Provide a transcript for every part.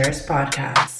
Terrace Podcast.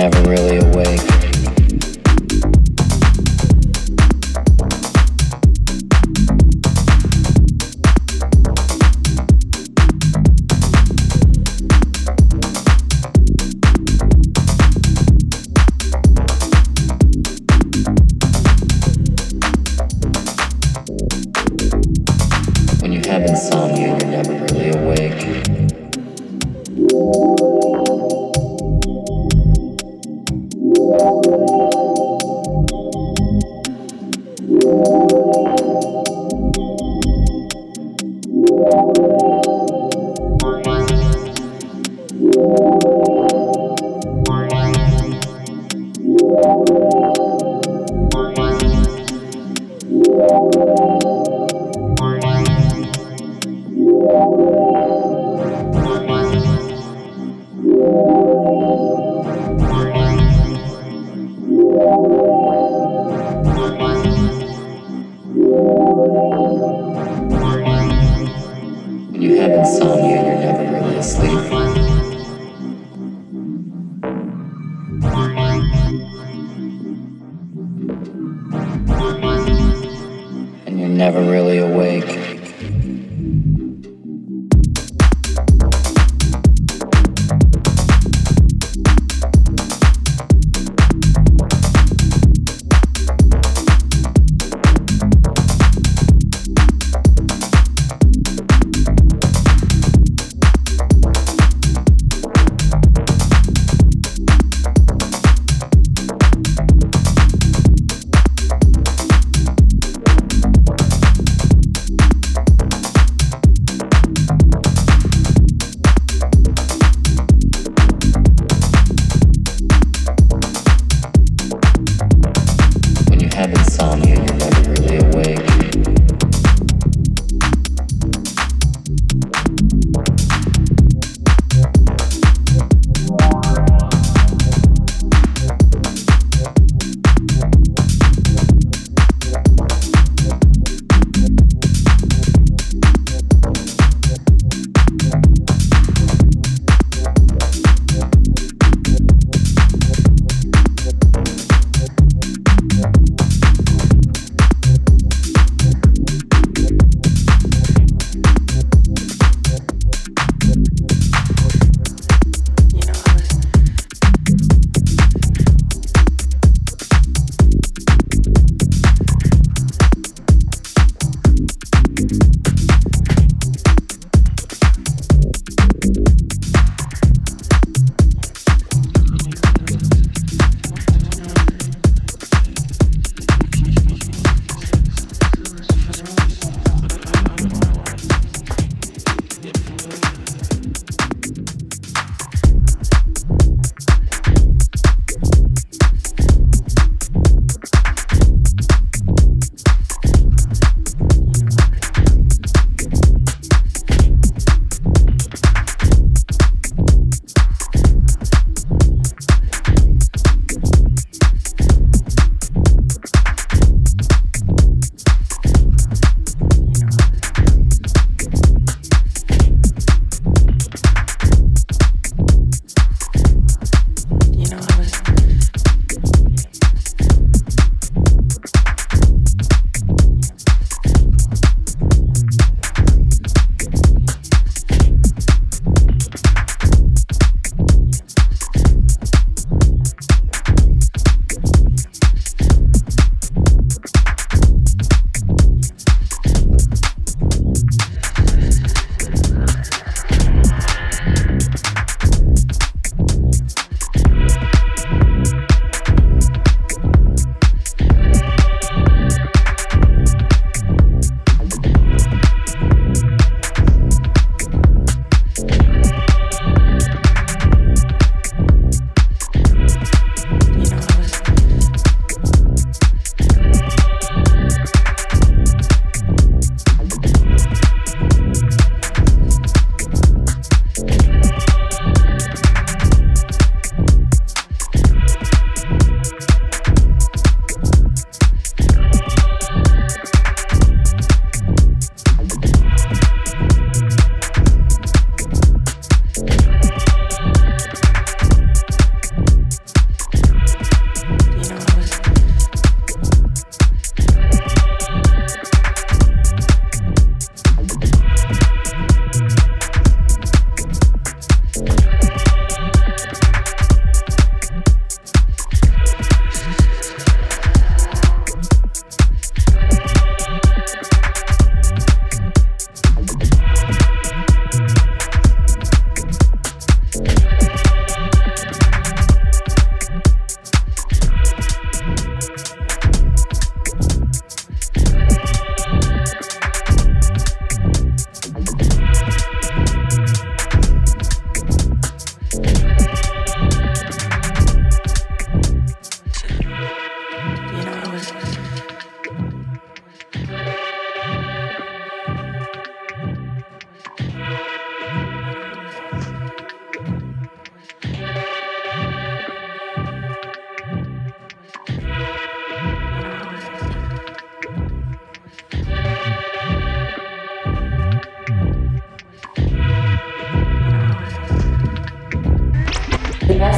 never really awake.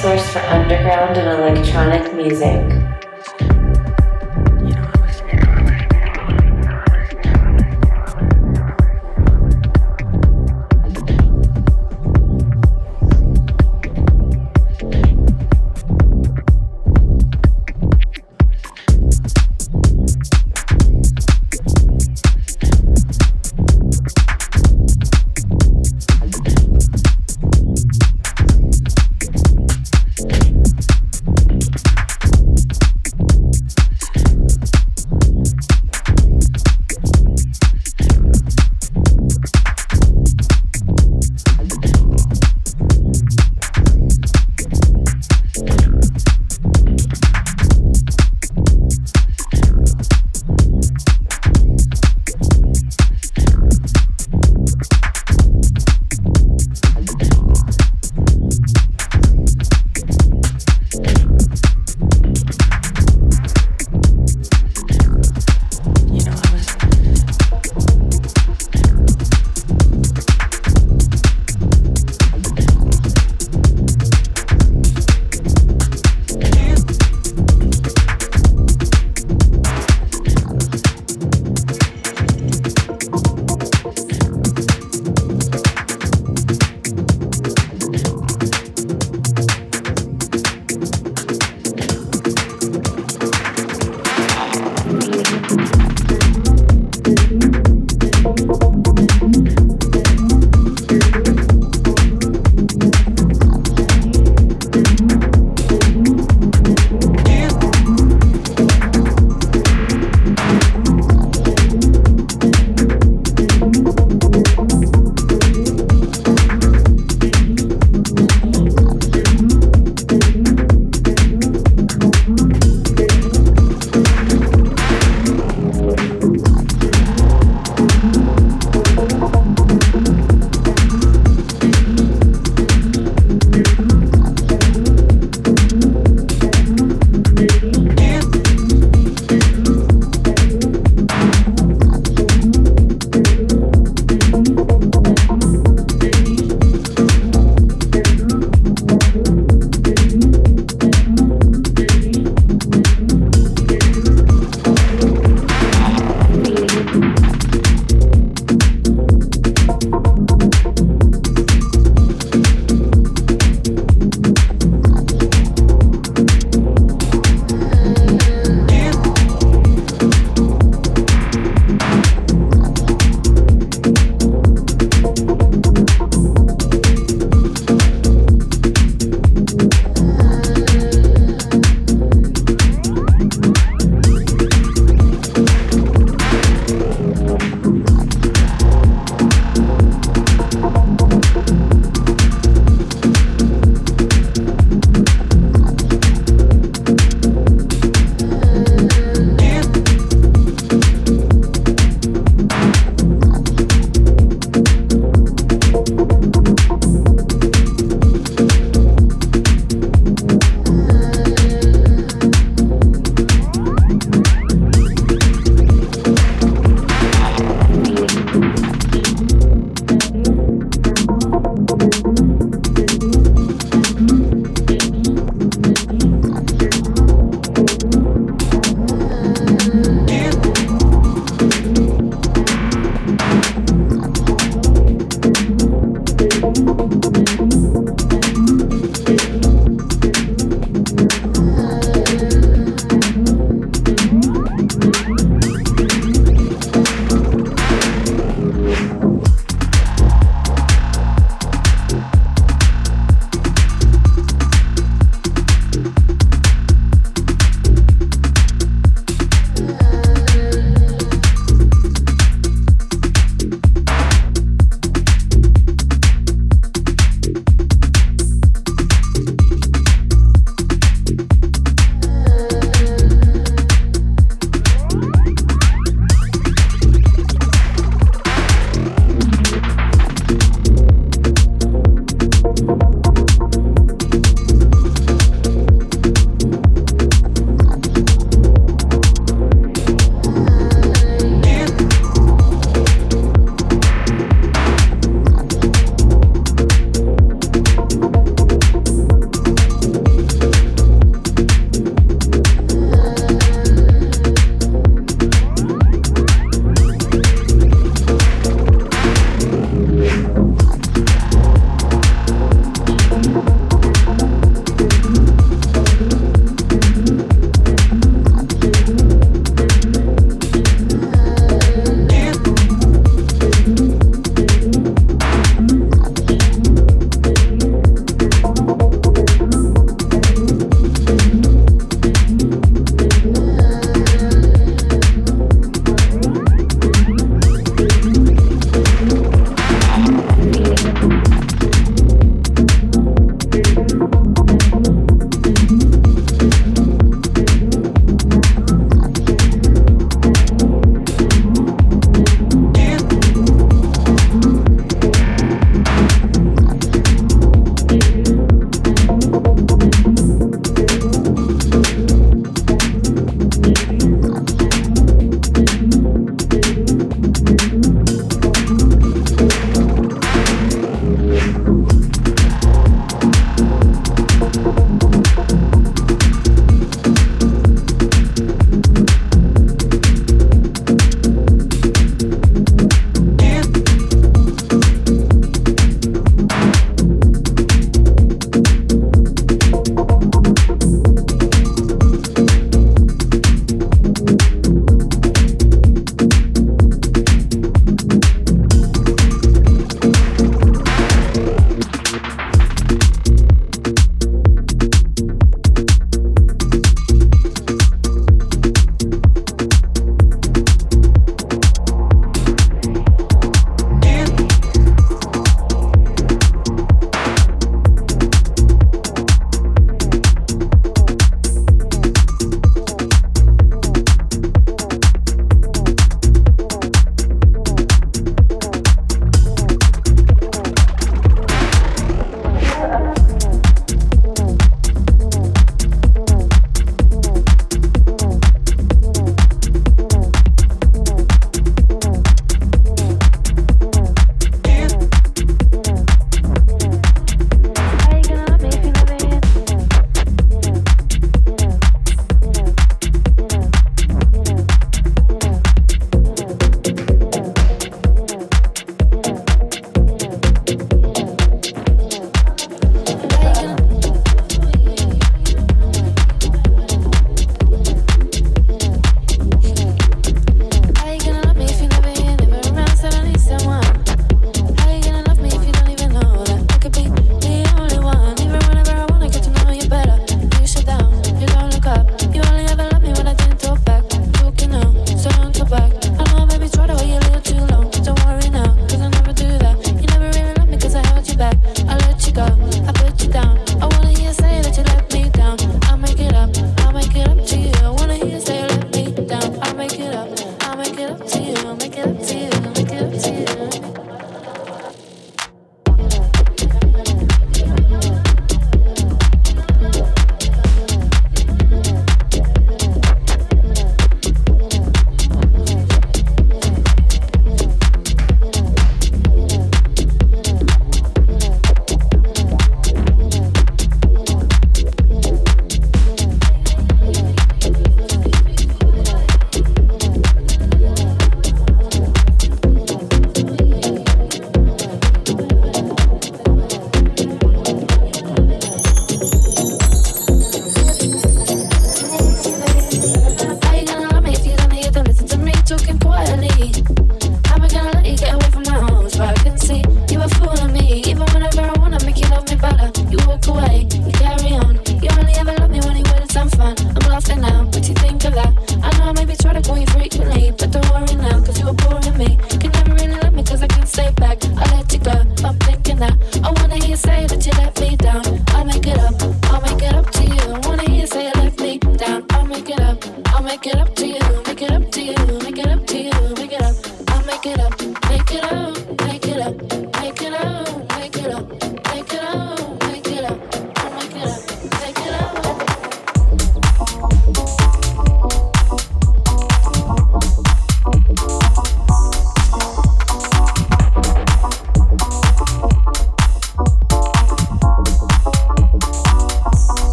Source for underground and electronic music.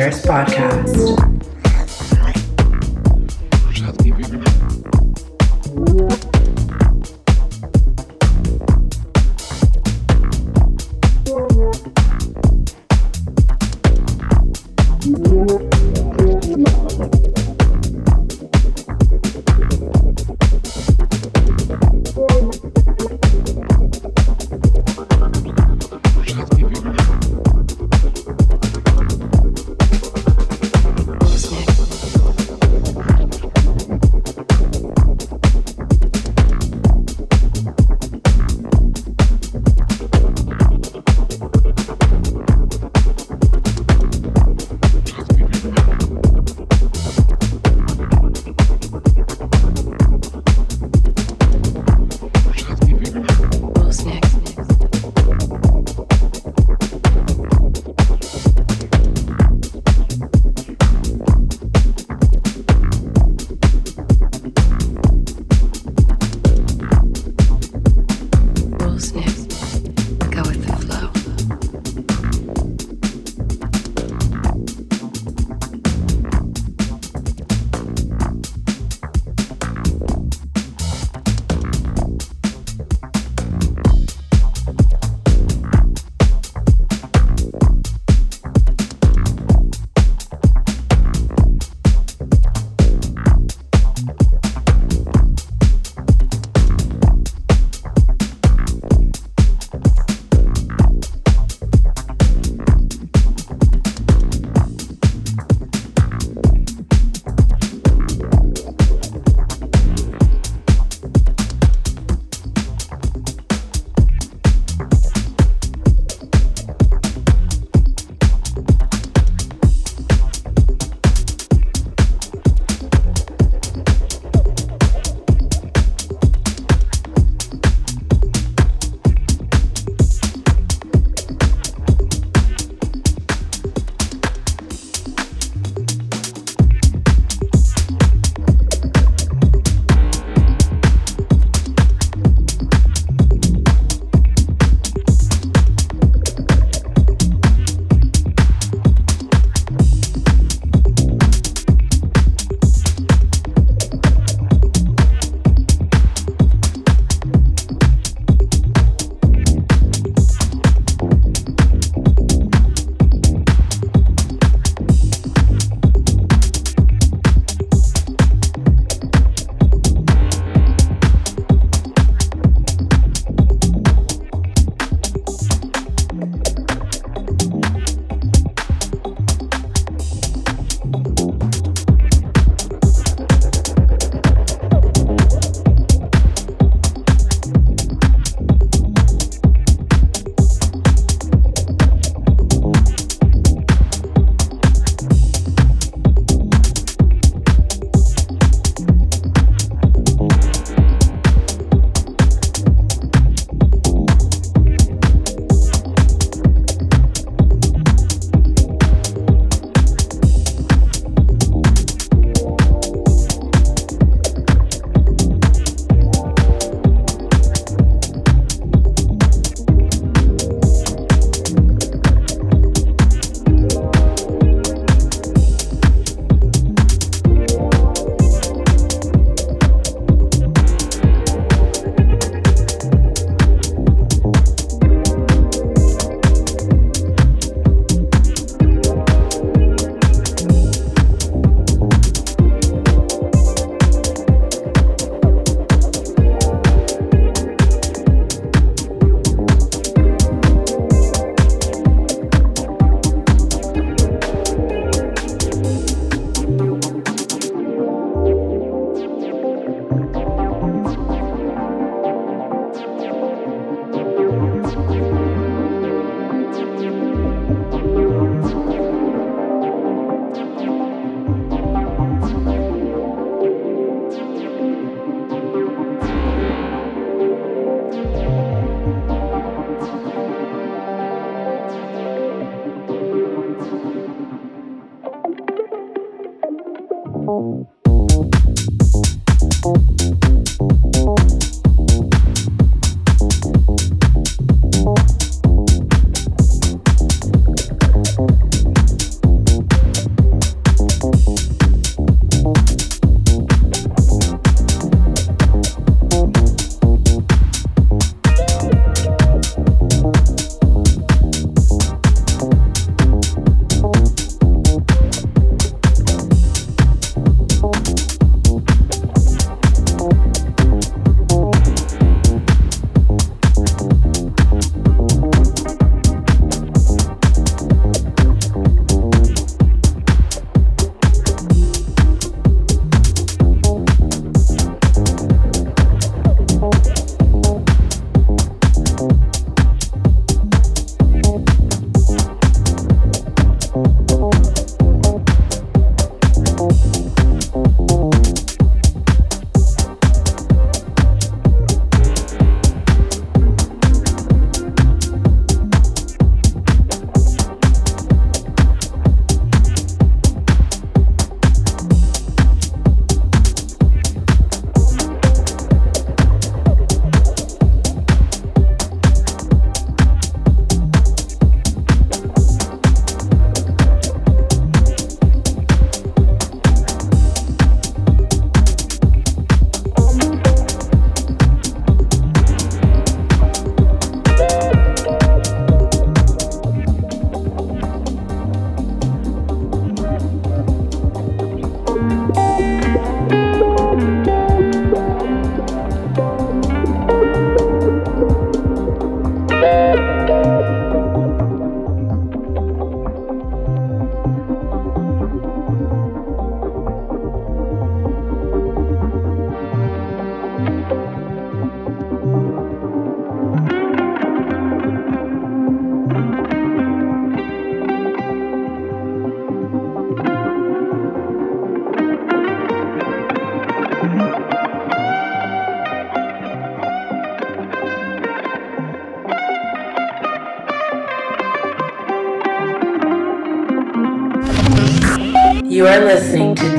Terrace Podcast.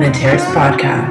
The Terrace Podcast.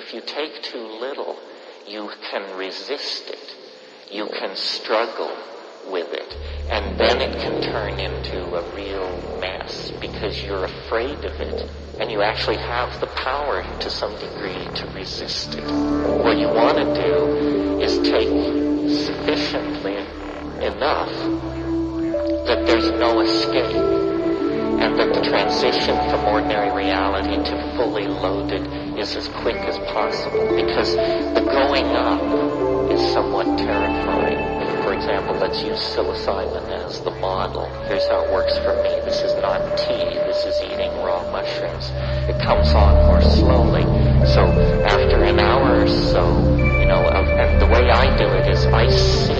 If you take too little, you can resist it. You can struggle with it. And then it can turn into a real mess because you're afraid of it. And you actually have the power to some degree to resist it. What you want to do is take sufficiently enough that there's no escape and that the transition from ordinary reality to fully loaded is as quick as possible because the going up is somewhat terrifying. For example, let's use psilocybin as the model. Here's how it works for me. This is not tea. This is eating raw mushrooms. It comes on more slowly. So after an hour or so, you know, and the way I do it is I sit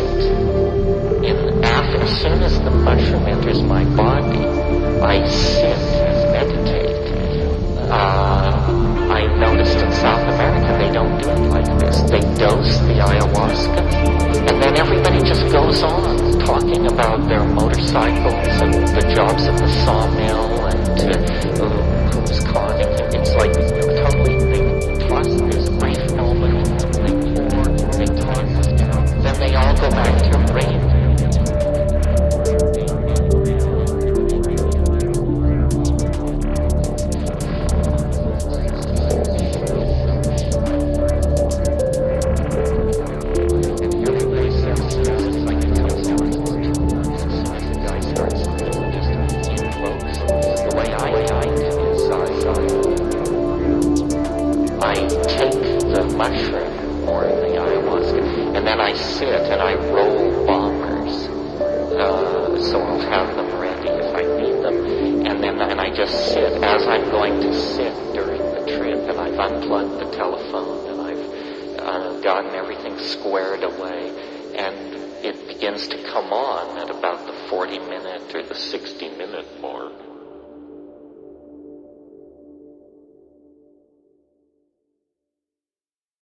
in after, as soon as the mushroom enters my body, I sit in South America they don't do it like this. They dose the ayahuasca, and then everybody just goes on talking about their motorcycles and the jobs at the sawmill and uh, who's conning. It's like totally they toss this grief element. They pour, they toss. Then they all go back to